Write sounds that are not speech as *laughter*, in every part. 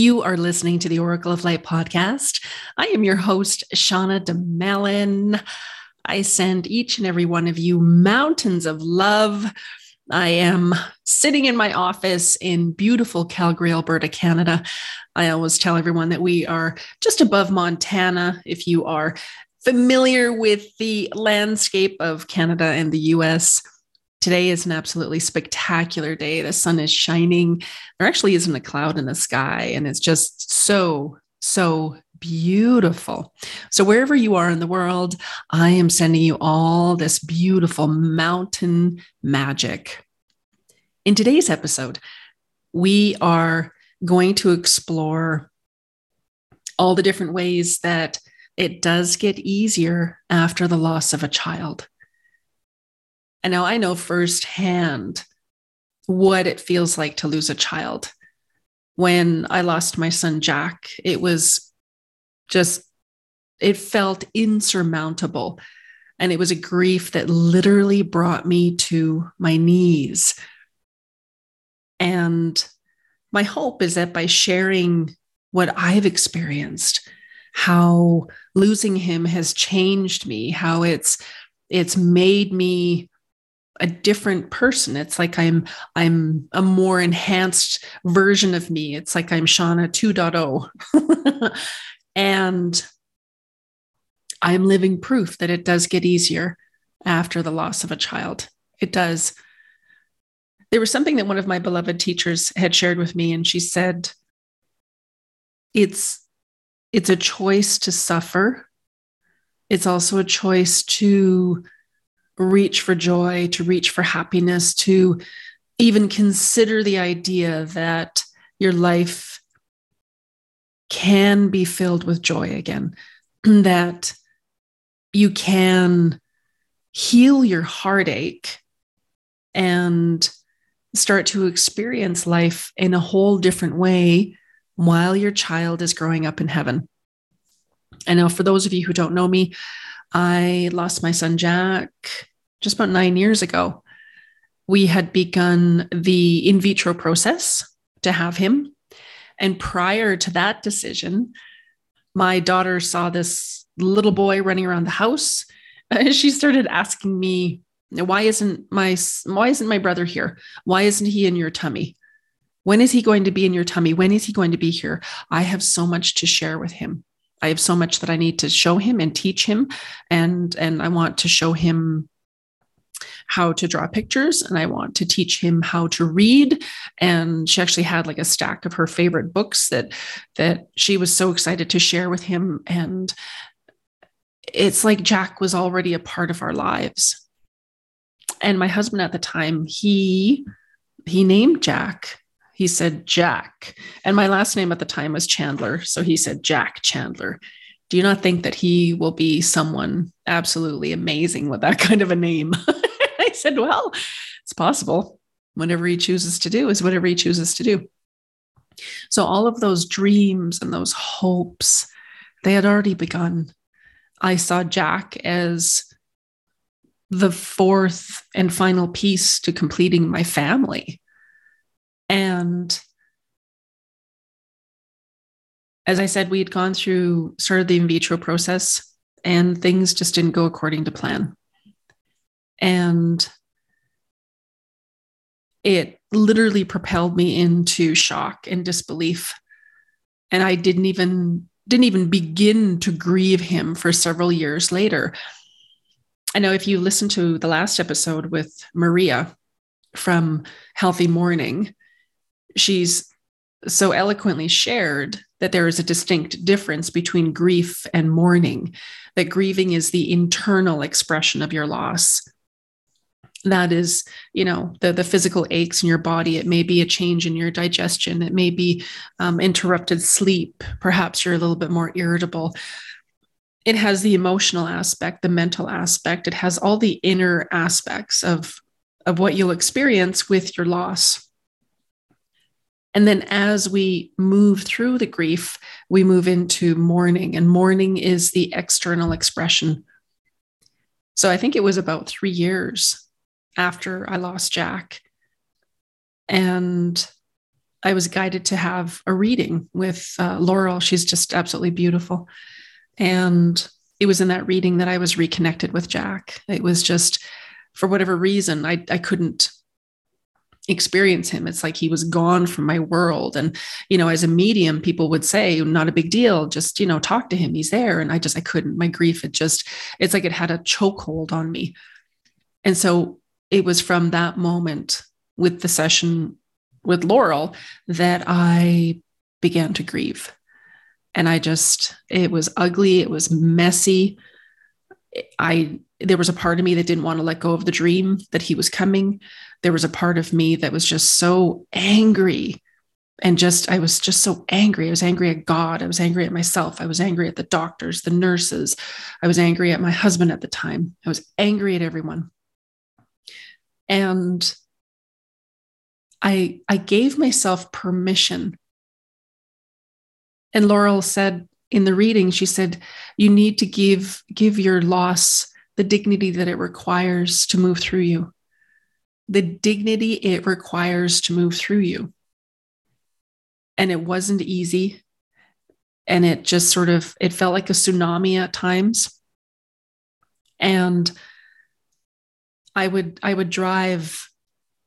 You are listening to the Oracle of Light podcast. I am your host, Shauna Domalain. I send each and every one of you mountains of love. I am sitting in my office in beautiful Calgary, Alberta, Canada. I always tell everyone that we are just above Montana. If you are familiar with the landscape of Canada and the US, Today is an absolutely spectacular day. The sun is shining. There actually isn't a cloud in the sky, and it's just so, so beautiful. So, wherever you are in the world, I am sending you all this beautiful mountain magic. In today's episode, we are going to explore all the different ways that it does get easier after the loss of a child. And now I know firsthand what it feels like to lose a child. When I lost my son, Jack, it was just, it felt insurmountable. And it was a grief that literally brought me to my knees. And my hope is that by sharing what I've experienced, how losing him has changed me, how it's it's made me a different person. It's like i'm i'm a more enhanced version of me. It's like i'm shauna 2.0 *laughs* and i'm living proof that it does get easier after the loss of a child. It does. There was something that one of my beloved teachers had shared with me and she said it's it's a choice to suffer. It's also a choice to reach for joy, to reach for happiness, to even consider the idea that your life can be filled with joy again, *clears throat* that you can heal your heartache and start to experience life in a whole different way while your child is growing up in heaven. I know for those of you who don't know me, I lost my son Jack just about nine years ago, we had begun the in vitro process to have him. And prior to that decision, my daughter saw this little boy running around the house. And *laughs* she started asking me, why isn't my why isn't my brother here? Why isn't he in your tummy? When is he going to be in your tummy? When is he going to be here? I have so much to share with him. I have so much that I need to show him and teach him and and I want to show him how to draw pictures and I want to teach him how to read. And she actually had like a stack of her favorite books that that she was so excited to share with him. And it's like Jack was already a part of our lives. And my husband at the time, he he named Jack. He said Jack. And my last name at the time was Chandler. So he said Jack Chandler do you not think that he will be someone absolutely amazing with that kind of a name? *laughs* Said, Well, it's possible. Whatever he chooses to do is whatever he chooses to do. So, all of those dreams and those hopes, they had already begun. I saw Jack as the fourth and final piece to completing my family. And as I said, we had gone through sort of the in vitro process and things just didn't go according to plan. And it literally propelled me into shock and disbelief. And I didn't even didn't even begin to grieve him for several years later. I know if you listen to the last episode with Maria from Healthy Mourning, she's so eloquently shared that there is a distinct difference between grief and mourning, that grieving is the internal expression of your loss that is you know the the physical aches in your body. It may be a change in your digestion. It may be um, interrupted sleep. Perhaps you're a little bit more irritable. It has the emotional aspect the mental aspect. It has all the inner aspects of of what you'll experience with your loss. And then as we move through the grief we move into mourning and mourning is the external expression. So i think it was about 3 years after I lost Jack. And I was guided to have a reading with uh, Laurel. She's just absolutely beautiful. And it was in that reading that I was reconnected with Jack. It was just, for whatever reason, I, I couldn't experience him. It's like he was gone from my world. And, you know, as a medium, people would say, not a big deal, just, you know, talk to him. He's there. And I just, I couldn't. My grief, it just, it's like it had a chokehold on me. And so it was from that moment with the session with Laurel that I began to grieve. And I just, it was ugly, it was messy. I, there was a part of me that didn't want to let go of the dream that he was coming. There was a part of me that was just so angry and just, I was just so angry. I was angry at God. I was angry at myself. I was angry at the doctors, the nurses. I was angry at my husband at the time. I was angry at everyone. And I, I gave myself permission. And Laurel said in the reading, she said, you need to give, give your loss the dignity that it requires to move through you. The dignity it requires to move through you. And it wasn't easy. And it just sort of, it felt like a tsunami at times. And I would, I would drive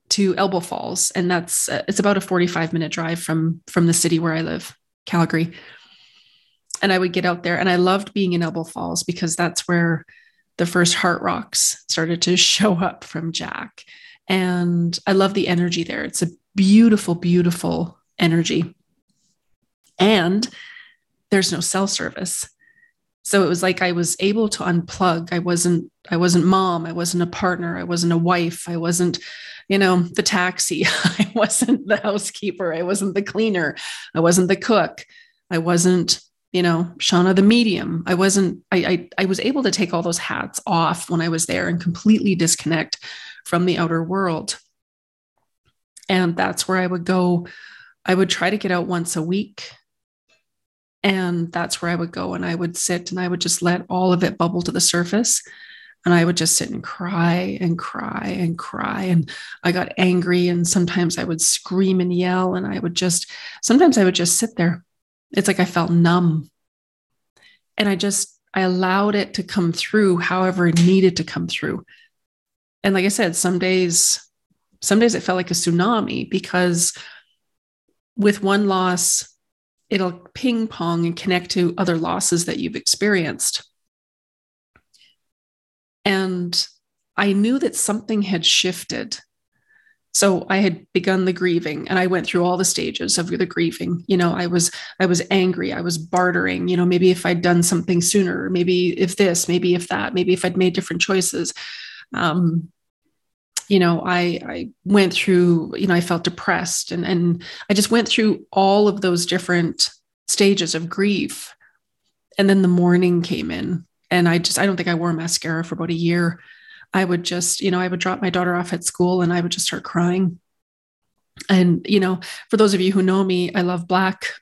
to Elbow Falls, and that's uh, it's about a 45 minute drive from from the city where I live, Calgary. And I would get out there, and I loved being in Elbow Falls because that's where the first heart rocks started to *laughs* show up from Jack. And I love the energy there. It's a beautiful, beautiful energy. And there's no cell service so it was like i was able to unplug i wasn't i wasn't mom i wasn't a partner i wasn't a wife i wasn't you know the taxi *laughs* i wasn't the housekeeper i wasn't the cleaner i wasn't the cook i wasn't you know shauna the medium. I wasn't I, I i was able to take all those hats off when i was there and completely disconnect from the outer world. And that's where i would go i would try to get out once a week. And that's where I would go and I would sit and I would just let all of it bubble to the surface. And I would just sit and cry and cry and cry. And I got angry. And sometimes I would scream and yell. And I would just, sometimes I would just sit there. It's like I felt numb. And I just, I allowed it to come through however it needed to come through. And like I said, some days, some days it felt like a tsunami because with one loss, it'll ping pong and connect to other losses that you've experienced. And I knew that something had shifted. So I had begun the grieving and I went through all the stages of the grieving. You know, I was I was angry, I was bartering, you know, maybe if I'd done something sooner, maybe if this, maybe if that, maybe if I'd made different choices. Um, you know i i went through you know i felt depressed and and i just went through all of those different stages of grief and then the mourning came in and i just i don't think i wore mascara for about a year. I would just you know i would drop my daughter off at school and i would just start crying. And you know for those of you who know me i love black. *laughs*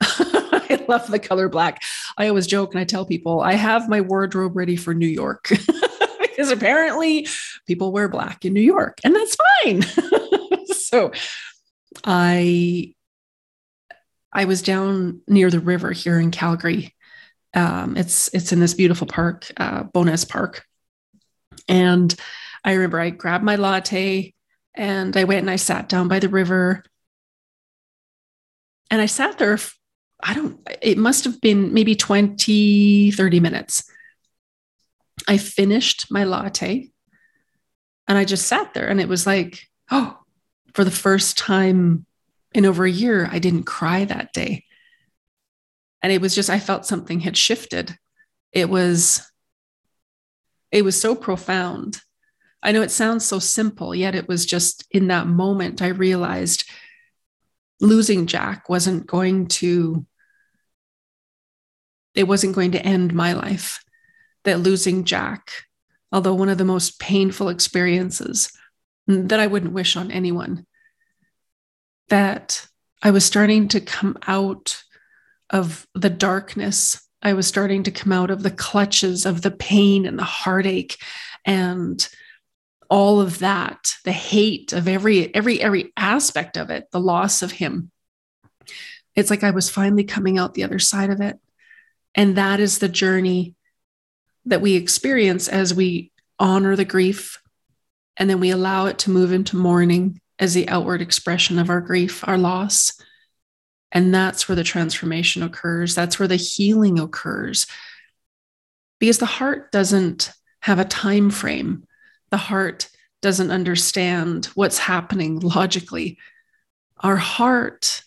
I love the color black. I always joke and i tell people i have my wardrobe ready for new york. *laughs* Because apparently people wear black in New York, and that's fine. *laughs* so I I was down near the river here in Calgary. Um, it's it's in this beautiful park, uh, Bowness Park, and I remember I grabbed my latte and I went and I sat down by the river, and I sat there. I don't. It must have been maybe 20, 30 minutes. I finished my latte and I just sat there and it was like, oh, *gasps* for the first time in over a year, I didn't cry that day. And it was just, I felt something had shifted. It was, it was so profound. I know it sounds so simple, yet it was just in that moment I realized losing Jack wasn't going to, it wasn't going to end my life that losing Jack, although one of the most painful experiences that I wouldn't wish on anyone, that I was starting to come out of the darkness. I was starting to come out of the clutches of the pain and the heartache and all of that, the hate of every every every aspect of it, the loss of him. It's like I was finally coming out the other side of it. And that is the journey that we experience as we honor the grief and then we allow it to move into mourning as the outward expression of our grief, our loss. And that's where the transformation occurs. That's where the healing occurs. Because the heart doesn't have a time frame. The heart doesn't understand what's happening logically. Our heart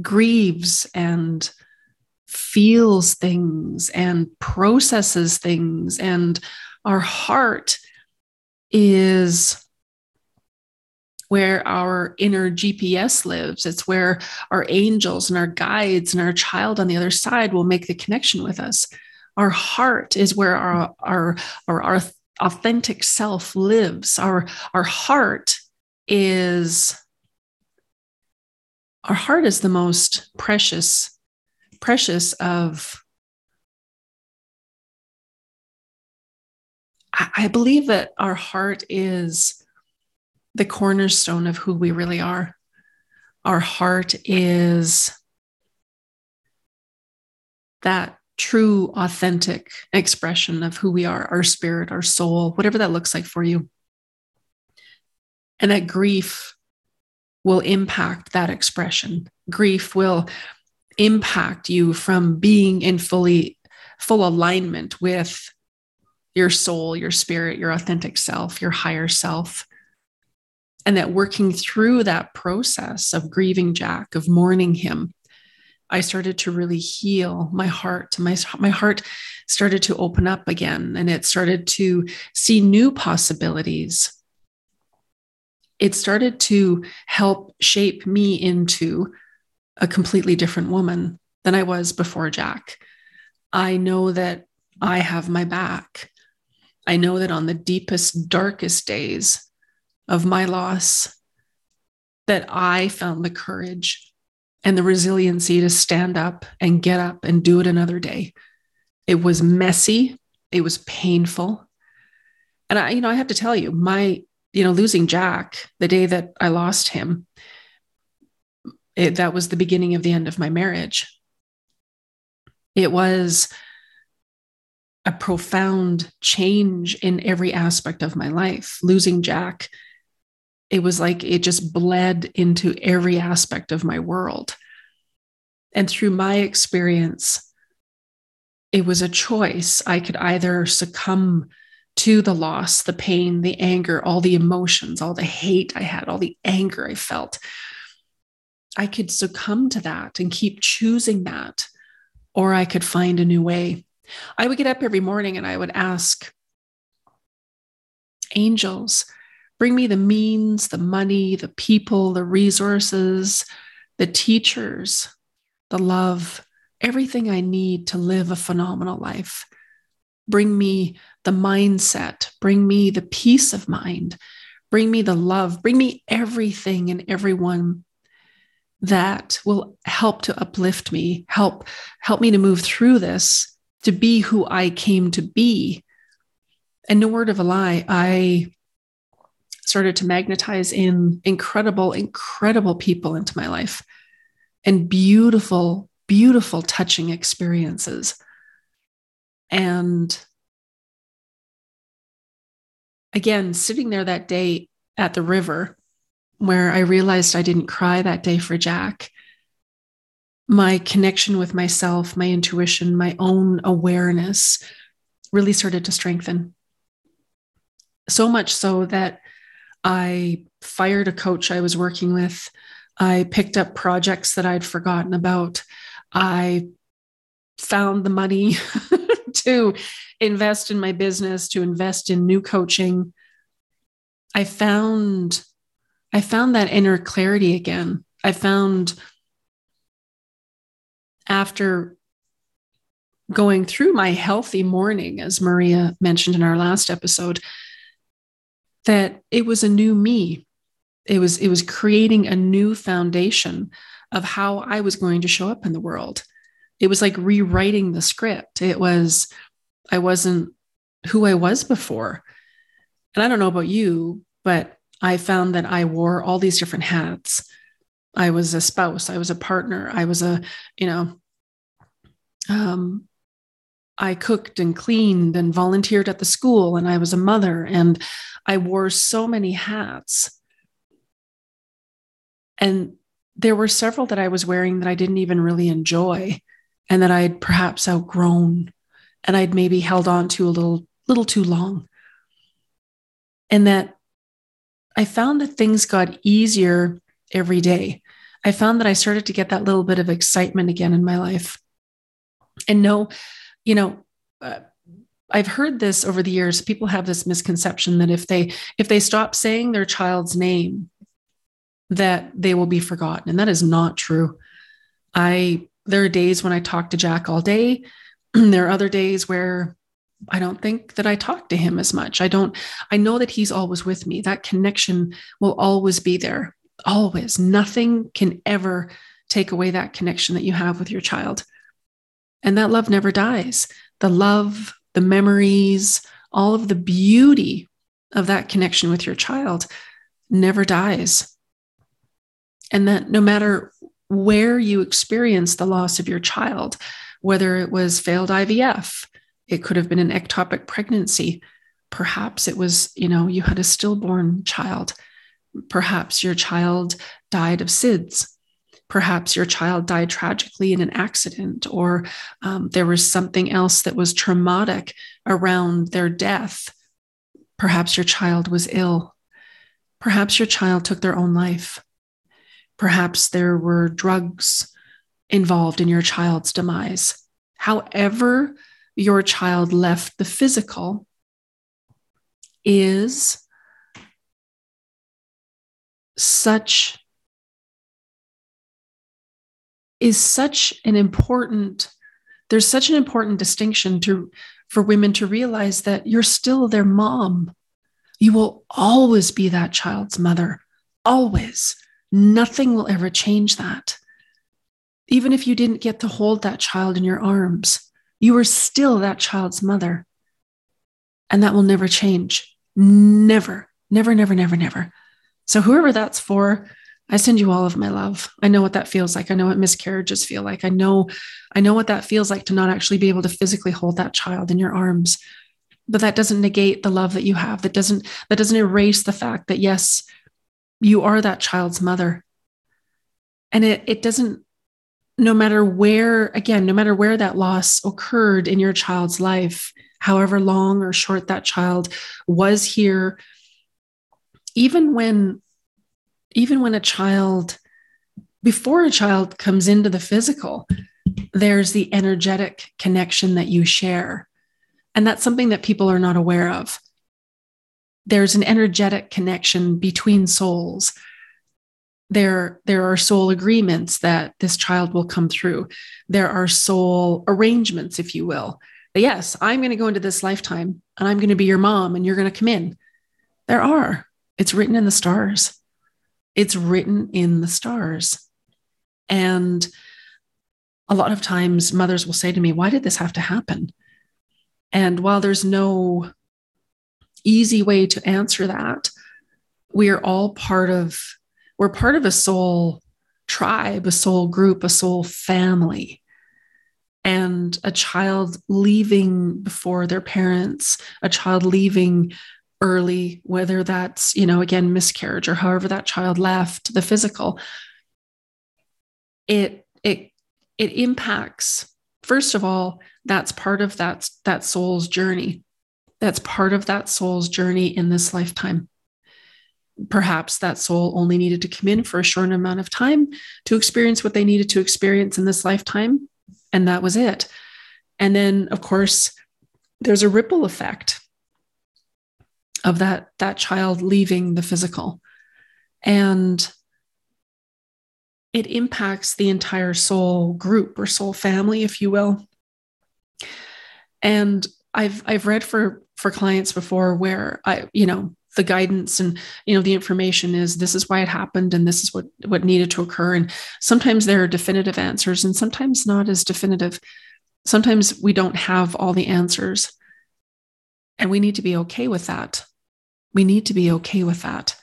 grieves and feels things and processes things. And our heart is where our inner GPS lives. It's where our angels and our guides and our child on the other side will make the connection with us. Our heart is where our, our, our, our authentic self lives. Our, our heart is our heart is the most precious, precious of I believe that our heart is the cornerstone of who we really are. Our heart is that true, authentic expression of who we are, our spirit, our soul, whatever that looks like for you. And that grief will impact that expression. Grief will impact you from being in fully full alignment with your soul, your spirit, your authentic self, your higher self. And that working through that process of grieving Jack, of mourning him, I started to really heal my heart. My, my heart started to open up again and it started to see new possibilities. It started to help shape me into a completely different woman than I was before Jack. I know that I have my back. I know that on the deepest, darkest days of my loss, that I found the courage and the resiliency to stand up and get up and do it another day. It was messy, it was painful. And I, you know, I have to tell you, my, you know, losing Jack, the day that I lost him, it, that was the beginning of the end of my marriage. It was a profound change in every aspect of my life. Losing Jack, it was like it just bled into every aspect of my world. And through my experience, it was a choice. I could either succumb to the loss, the pain, the anger, all the emotions, all the hate I had, all the anger I felt. I could succumb to that and keep choosing that, or I could find a new way. I would get up every morning and I would ask angels, bring me the means, the money, the people, the resources, the teachers, the love, everything I need to live a phenomenal life. Bring me the mindset, bring me the peace of mind, bring me the love, bring me everything and everyone that will help to uplift me, help help me to move through this to be who I came to be. And no word of a lie, I started to magnetize in incredible, incredible people into my life and beautiful, beautiful, touching experiences. And again, sitting there that day at the river where I realized I didn't cry that day for Jack my connection with myself, my intuition, my own awareness really started to strengthen. So much so that I fired a coach I was working with. I picked up projects that I'd forgotten about. I found the money *laughs* to invest in my business, to invest in new coaching. I found I found that inner clarity again. I found after going through my healthy mourning as Maria mentioned in our last episode, that it was a new me. It was it was creating a new foundation of how I was going to show up in the world. It was like rewriting the script. It was I wasn't who I was before. And I don't know about you, but I found that I wore all these different hats I was a spouse, I was a partner, I was a, you know, um, I cooked and cleaned and volunteered at the school, and I was a mother, and I wore so many hats. And there were several that I was wearing that I didn't even really enjoy, and that I had perhaps outgrown, and I'd maybe held on to a little, little too long. And that I found that things got easier every day. I found that I started to get that little bit of excitement again in my life. And no, you know, uh, I've heard this over the years. People have this misconception that if they if they stop saying their child's name, that they will be forgotten, and that is not true. I there are days when I talk to Jack all day. *clears throat* there are other days where I don't think that I talk to him as much. I don't, I know that he's always with me. That connection will always be there, always. Nothing can ever take away that connection that you have with your child. And that love never dies. The love, the memories, all of the beauty of that connection with your child never dies. And that no matter where you experience the loss of your child, whether it was failed IVF, it could have been an ectopic pregnancy. Perhaps it was, you know, you had a stillborn child. Perhaps your child died of SIDS. Perhaps your child died tragically in an accident, or um, there was something else that was traumatic around their death. Perhaps your child was ill. Perhaps your child took their own life. Perhaps there were drugs involved in your child's demise. However, your child left the physical is such is such an important there's such an important distinction to for women to realize that you're still their mom you will always be that child's mother always nothing will ever change that even if you didn't get to hold that child in your arms you are still that child's mother. And that will never change. Never, never, never, never, never. So, whoever that's for, I send you all of my love. I know what that feels like. I know what miscarriages feel like. I know, I know what that feels like to not actually be able to physically hold that child in your arms. But that doesn't negate the love that you have. That doesn't, that doesn't erase the fact that yes, you are that child's mother. And it, it doesn't no matter where, again, no matter where that loss occurred in your child's life, however long or short that child was here, even when even when a child before a child comes into the physical there's the energetic connection that you share. And that's something that people are not aware of. There's an energetic connection between souls. There there are soul agreements that this child will come through. There are soul arrangements if you will. But yes i'm going to go into this lifetime and i'm going to be your mom and you're going to come in. There are. It's written in the stars it's written in the stars and a lot of times mothers will say to me why did this have to happen and while there's no easy way to answer that we are all part of we're part of a soul tribe, a soul group, a soul family. And a child leaving before their parents, a child leaving early, whether that's, you know, again, miscarriage or however that child left the physical, it it it impacts, first of all, that's part of that, that soul's journey. That's part of that soul's journey in this lifetime perhaps that soul only needed to come in for a short amount of time to experience what they needed to experience in this lifetime. And that was it. And then, of course, there's a ripple effect of that, that child leaving the physical. And it impacts the entire soul group or soul family, if you will. And I've I've read for for clients before where I, you know, the guidance and you know the information is this is why it happened and this is what what needed to occur and sometimes there are definitive answers and sometimes not as definitive sometimes we don't have all the answers and we need to be okay with that we need to be okay with that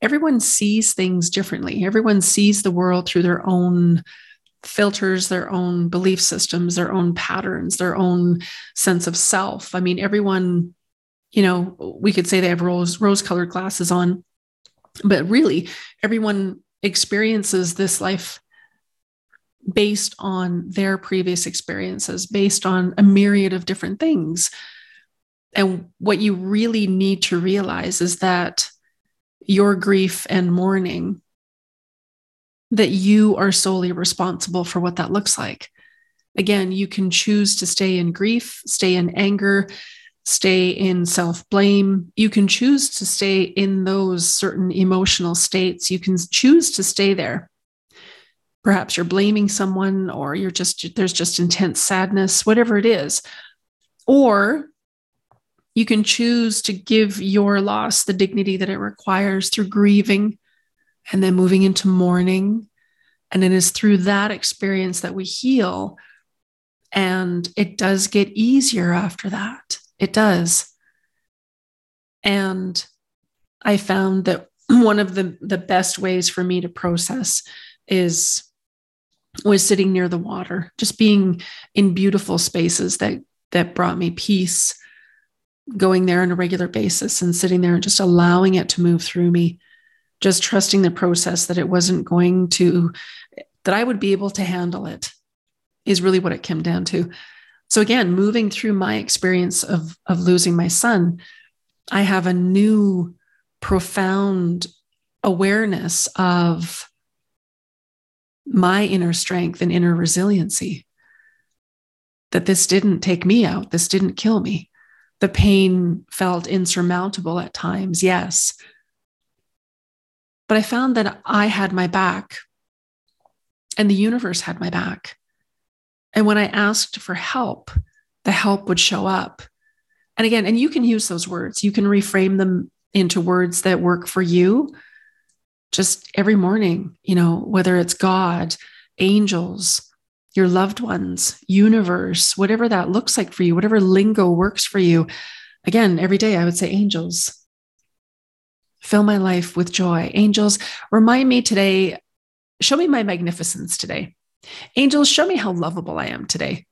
everyone sees things differently. Everyone sees the world through their own filters, their own belief systems, their own patterns, their own sense of self. I mean, everyone, you know, we could say they have rose rose colored glasses on, but really, everyone experiences this life based on their previous experiences, based on a myriad of different things. And what you really need to realize is that your grief and mourning, that you are solely responsible for what that looks like. Again, you can choose to stay in grief, stay in anger, stay in self blame. You can choose to stay in those certain emotional states. You can choose to stay there. Perhaps you're blaming someone or you're just, there's just intense sadness, whatever it is. Or you can choose to give your loss the dignity that it requires through grieving and then moving into mourning. And it is through that experience that we heal. And it does get easier after that. It does. And I found that *clears throat* one of the, the best ways for me to process is was sitting near the water, just being in beautiful spaces that that brought me peace going there on a regular basis and sitting there and just allowing it to move through me, just trusting the process that it wasn't going to, that I would be able to handle it is really what it came down to. So again, moving through my experience of, of losing my son, I have a new profound awareness of my inner strength and inner resiliency. That this didn't take me out, this didn't kill me. The pain felt insurmountable at times, yes. But I found that I had my back and the universe had my back. And when I asked for help, the help would show up. And again, and you can use those words, you can reframe them into words that work for you. Just every morning, you know, whether it's God, angels, your loved ones, universe, whatever that looks like for you, whatever lingo works for you. Again, every day I would say, angels, fill my life with joy. Angels, remind me today, show me my magnificence today. Angels, show me how lovable I am today.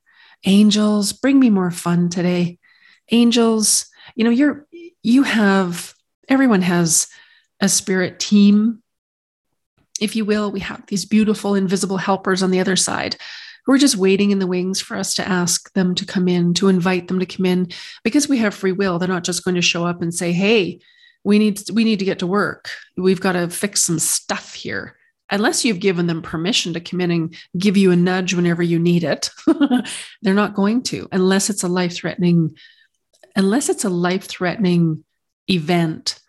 Angels, bring me more fun today. Angels, you know, you're, you have, everyone has a spirit team, if you will. We have these beautiful invisible helpers on the other side who are just waiting in the wings for us to ask them to come in, to invite them to come in, because we have free will. They're not just going to show up and say, "Hey, we need we need to get to work. We've got to fix some stuff here." Unless you've given them permission to come in and give you a nudge whenever you need it, *laughs* they're not going to, unless it's a life threatening, unless it's a life threatening event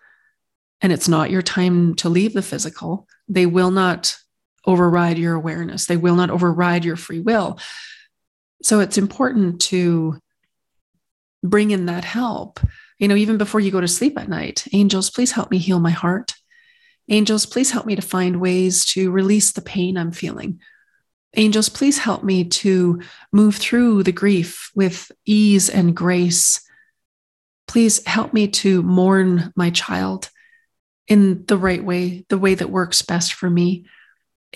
and it's not your time to leave the physical, they will not override your awareness. They will not override your free will. So it's important to bring in that help. You know, even before you go to sleep at night, angels, please help me heal my heart. Angels, please help me to find ways to release the pain I'm feeling. Angels, please help me to move through the grief with ease and grace. Please help me to mourn my child in the right way, the way that works best for me.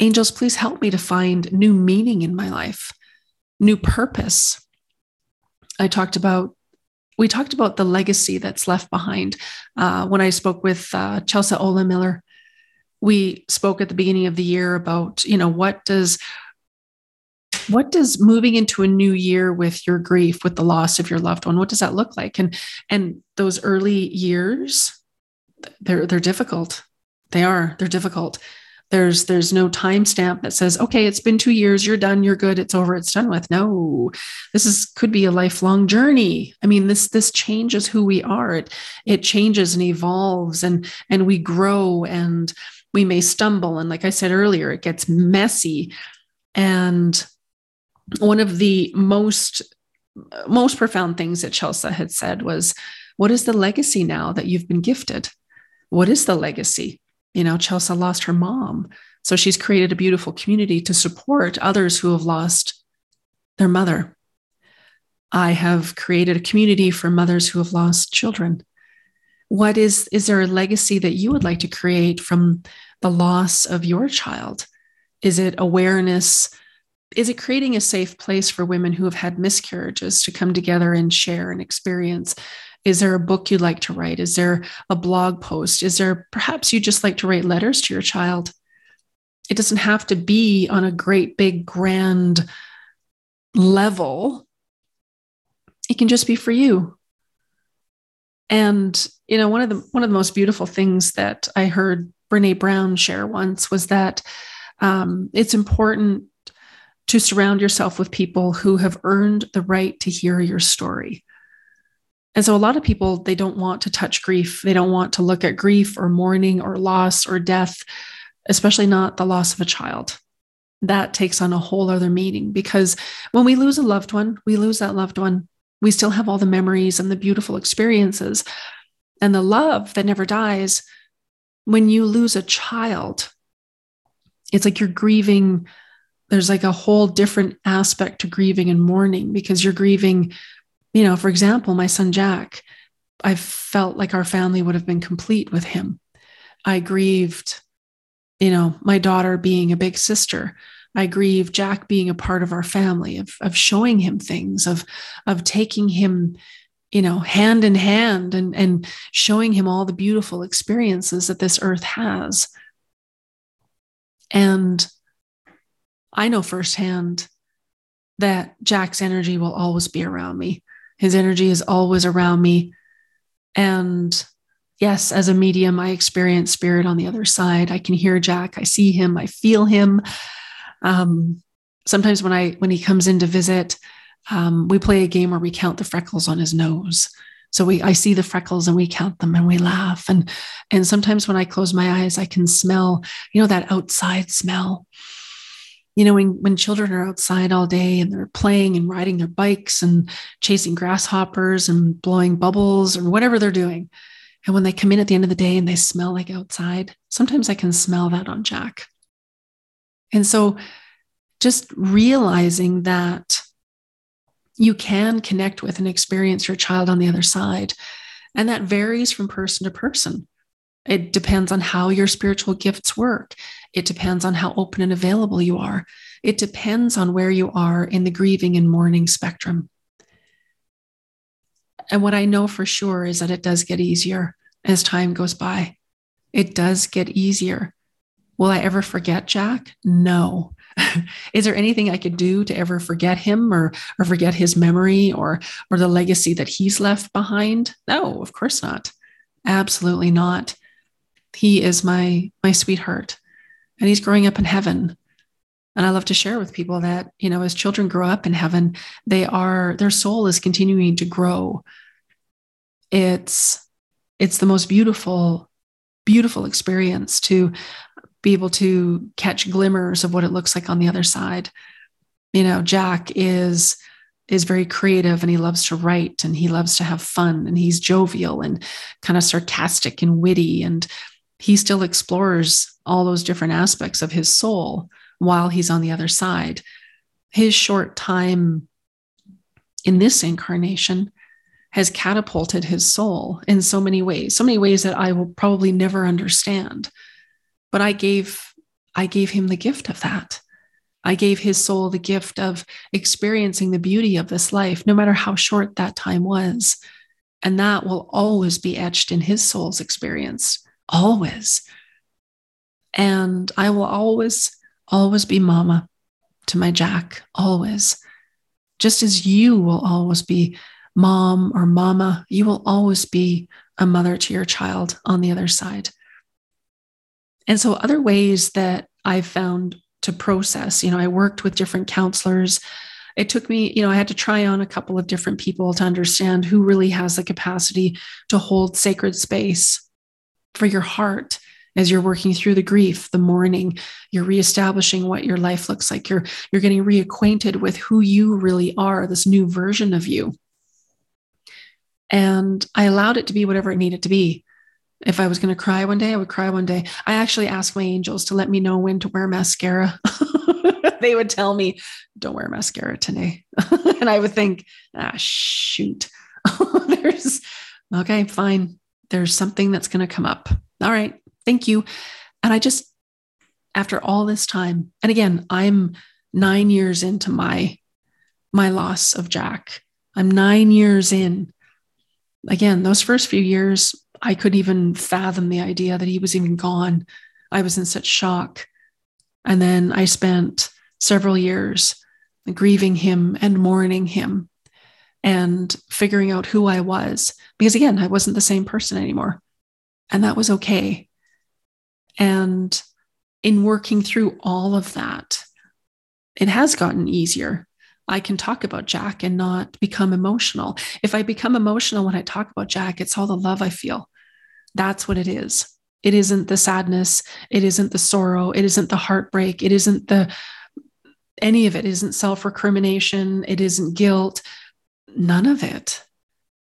Angels, please help me to find new meaning in my life, new purpose. I talked about, we talked about the legacy that's left behind. Uh, when I spoke with uh, Chelsea Ola Miller, we spoke at the beginning of the year about, you know, what does what does moving into a new year with your grief with the loss of your loved one what does that look like and and those early years they're they're difficult they are they're difficult there's there's no timestamp that says, okay, it's been two years, you're done, you're good, it's over, it's done with. No, this is could be a lifelong journey. I mean, this this changes who we are. It it changes and evolves and and we grow and we may stumble. And like I said earlier, it gets messy. And one of the most most profound things that Chelsea had said was, What is the legacy now that you've been gifted? What is the legacy? You know, Chelsea lost her mom. So she's created a beautiful community to support others who have lost their mother. I have created a community for mothers who have lost children. what is is there a legacy that you would like to create from the loss of your child is it awareness is it creating a safe place for women who have had miscarriages to come together and share and experience is there a book you'd like to write? Is there a blog post? Is there perhaps you just like to write letters to your child? It doesn't have to be on a great big grand level. It can just be for you. And you know one of the one of the most beautiful things that i heard brene brown share once was that um, it's important to surround yourself with people who have earned the right to hear your story and so a lot of people they don't want to touch grief they don't want to look at grief or mourning or loss or death especially not the loss of a child that takes on a whole other meaning because when we lose a loved one we lose that loved one we still have all the memories and the beautiful experiences and the love that never dies. When you lose a child, it's like you're grieving. There's like a whole different aspect to grieving and mourning because you're grieving, you know, for example, my son Jack, I felt like our family would have been complete with him. I grieved, you know, my daughter being a big sister. I grieve Jack being a part of our family, of, of showing him things, of, of taking him, you know, hand in hand and, and showing him all the beautiful experiences that this earth has. And I know firsthand that Jack's energy will always be around me. His energy is always around me. And yes, as a medium, I experience spirit on the other side. I can hear Jack, I see him, I feel him. Um, sometimes when I when he comes in to visit, um, we play a game where we count the freckles on his nose. So we I see the freckles and we count them and we laugh. And and sometimes when I close my eyes, I can smell, you know, that outside smell. You know, when, when children are outside all day and they're playing and riding their bikes and chasing grasshoppers and blowing bubbles or whatever they're doing. And when they come in at the end of the day and they smell like outside, sometimes I can smell that on Jack. And so just realizing that you can connect with and experience your child on the other side. And that varies from person to person. It depends on how your spiritual gifts work. It depends on how open and available you are. It depends on where you are in the grieving and mourning spectrum. And what I know for sure is that it does get easier as time goes by. It does get easier. Will I ever forget Jack? No. *laughs* Is there anything I could do to ever forget him or or forget his memory or or the legacy that he's left behind? No, of course not. Absolutely not. He is my my sweetheart and he's growing up in heaven. And I love to share with people that, you know, as children grow up in heaven, they are their soul is continuing to grow. It's it's the most beautiful beautiful experience to be able to catch glimmers of what it looks like on the other side. You know, Jack is is very creative and he loves to write and he loves to have fun and he's jovial and kind of sarcastic and witty and he still explores all those different aspects of his soul while he's on the other side. His short time in this incarnation has catapulted his soul in so many ways, so many ways that I will probably never understand. But i gave i gave him the gift of that. I gave his soul the gift of experiencing the beauty of this life no matter how short that time was. And that will always be etched in his soul's experience always. And i will always always be mama to my jack always. Just as you will always be mom or mama you will always be a mother to your child on the other side. And so, other ways that I've found to process, you know, I worked with different counselors. It took me, you know, I had to try on a couple of different people to understand who really has the capacity to hold sacred space for your heart as you're working through the grief, the mourning, you're reestablishing what your life looks like. You're you're getting reacquainted with who you really are, this new version of you. And I allowed it to be whatever it needed to be. If I was going to cry one day, I would cry one day. I actually asked my angels to let me know when to wear mascara. *laughs* they would tell me, don't wear mascara today. *laughs* and I would think, ah, shoot. *laughs* There's, okay, fine. There's something that's going to come up. All right. Thank you. And I just, after all this time, and again, I'm nine years into my my loss of Jack. I'm nine years in. Again, those first few years, I couldn't even fathom the idea that he was even gone. I was in such shock. And then I spent several years grieving him and mourning him and figuring out who I was. Because again, I wasn't the same person anymore. And that was okay. And in working through all of that, it has gotten easier. I can talk about Jack and not become emotional. If I become emotional when I talk about Jack, it's all the love I feel. That's what it is. It isn't the sadness. It isn't the sorrow. It isn't the heartbreak. It isn't the any of it. isn't self recrimination. It isn't guilt. None of it.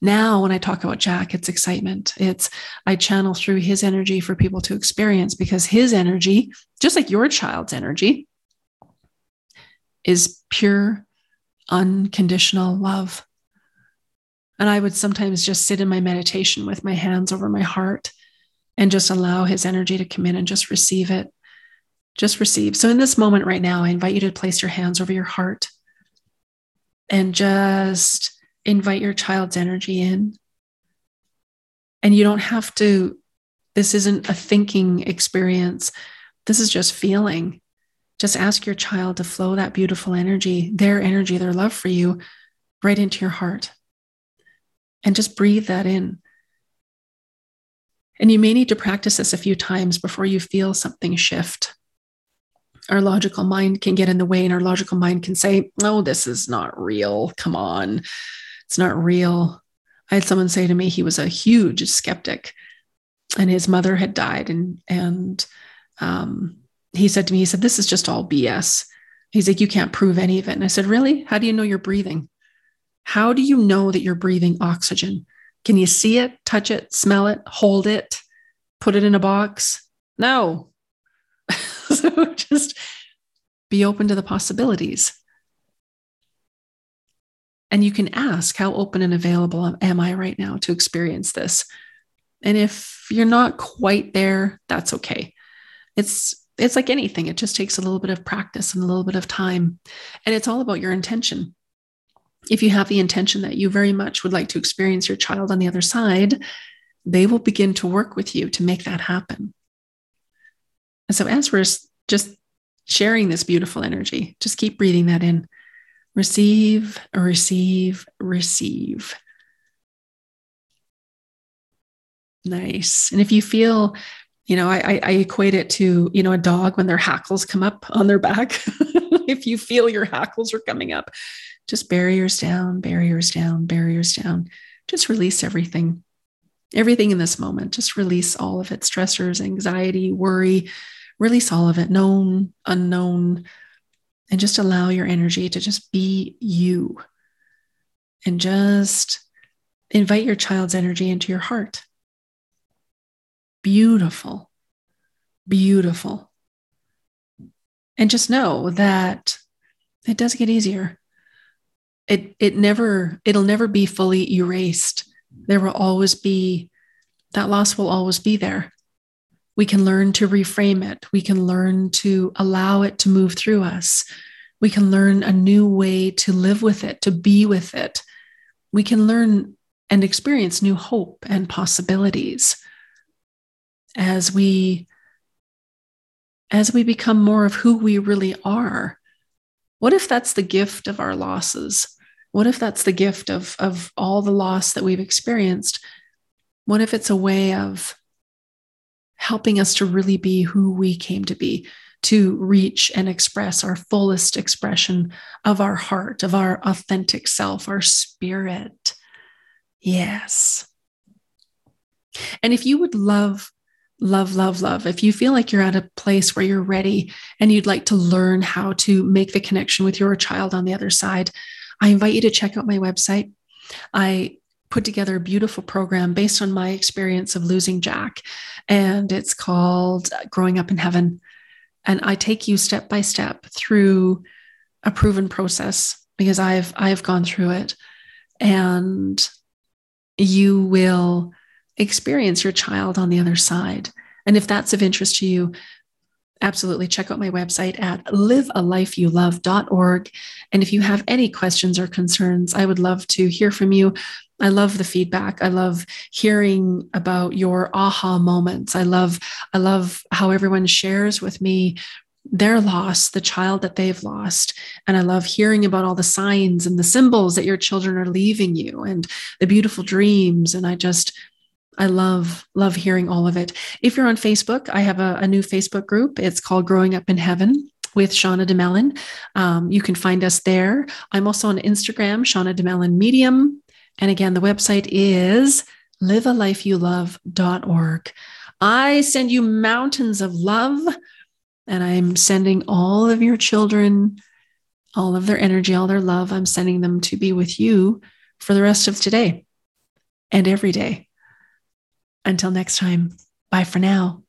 Now, when I talk about Jack, it's excitement. It's I channel through his energy for people to experience because his energy, just like your child's energy, is pure, unconditional love. And I would sometimes just sit in my meditation with my hands over my heart and just allow his energy to come in and just receive it. Just receive. So, in this moment right now, I invite you to place your hands over your heart and just invite your child's energy in. And you don't have to, this isn't a thinking experience. This is just feeling. Just ask your child to flow that beautiful energy, their energy, their love for you, right into your heart. And just breathe that in. And you may need to practice this a few times before you feel something shift. Our logical mind can get in the way, and our logical mind can say, Oh, this is not real. Come on. It's not real. I had someone say to me he was a huge skeptic and his mother had died. And, and um, he said to me, he said, This is just all BS. He's like, You can't prove any of it. And I said, Really? How do you know you're breathing? How do you know that you're breathing oxygen? Can you see it, touch it, smell it, hold it, put it in a box? No. *laughs* so *laughs* just be open to the possibilities. And you can ask, How open and available am I right now to experience this? And if you're not quite there, that's okay. It's it's like anything, it just takes a little bit of practice and a little bit of time. And it's all about your intention if you have the intention that you very much would like to experience your child on the other side, they will begin to work with you to make that happen. And so, as we're just sharing this beautiful energy, just keep breathing that in. Receive, receive, receive. Nice. And if you feel, you know, I, I equate it to, you know, a dog when their hackles come up on their back. *laughs* if you feel your hackles are coming up, just barriers down, barriers down, barriers down. Just release everything, everything in this moment. Just release all of it stressors, anxiety, worry, release all of it, known, unknown, and just allow your energy to just be you. And just invite your child's energy into your heart. Beautiful, beautiful. And just know that it does get easier it it never it'll never be fully erased there will always be that loss will always be there we can learn to reframe it. We can learn to allow it to move through us. We can learn a new way to live with it to be with it. We can learn and experience new hope and possibilities as we as we become more of who we really are. What if that's the gift of our losses? What if that's the gift of, of all the loss that we've experienced? What if it's a way of helping us to really be who we came to be, to reach and express our fullest expression of our heart, of our authentic self, our spirit? Yes. And if you would love love, love, love. If you feel like you're at a place where you're ready and you'd like to learn how to make the connection with your child on the other side, I invite you to check out my website. I put together a beautiful program based on my experience of losing Jack, and it's called Growing Up in Heaven. And I take you step by step through a proven process because I've I've gone through it, and you will experience your child on the other side. And if that's of interest to you, absolutely check out my website at livealifeyoulove.org. And if you have any questions or concerns, I would love to hear from you. I love the feedback. I love hearing about your aha moments. I love I love how everyone shares with me their loss, the child that they've lost. And I love hearing about all the signs and the symbols that your children are leaving you and the beautiful dreams. And I just, I love, love hearing all of it. If you're on Facebook, I have a, a new Facebook group. It's called Growing Up in Heaven with Shauna Domalain. Um, you can find us there. I'm also on Instagram, Shauna Domalain Medium. And again, the website is livealifeyoulove.org. I send you mountains of love and I'm sending all of your children, all of their energy, all their love, I'm sending them to be with you for the rest of today and every day. Until next time, bye for now.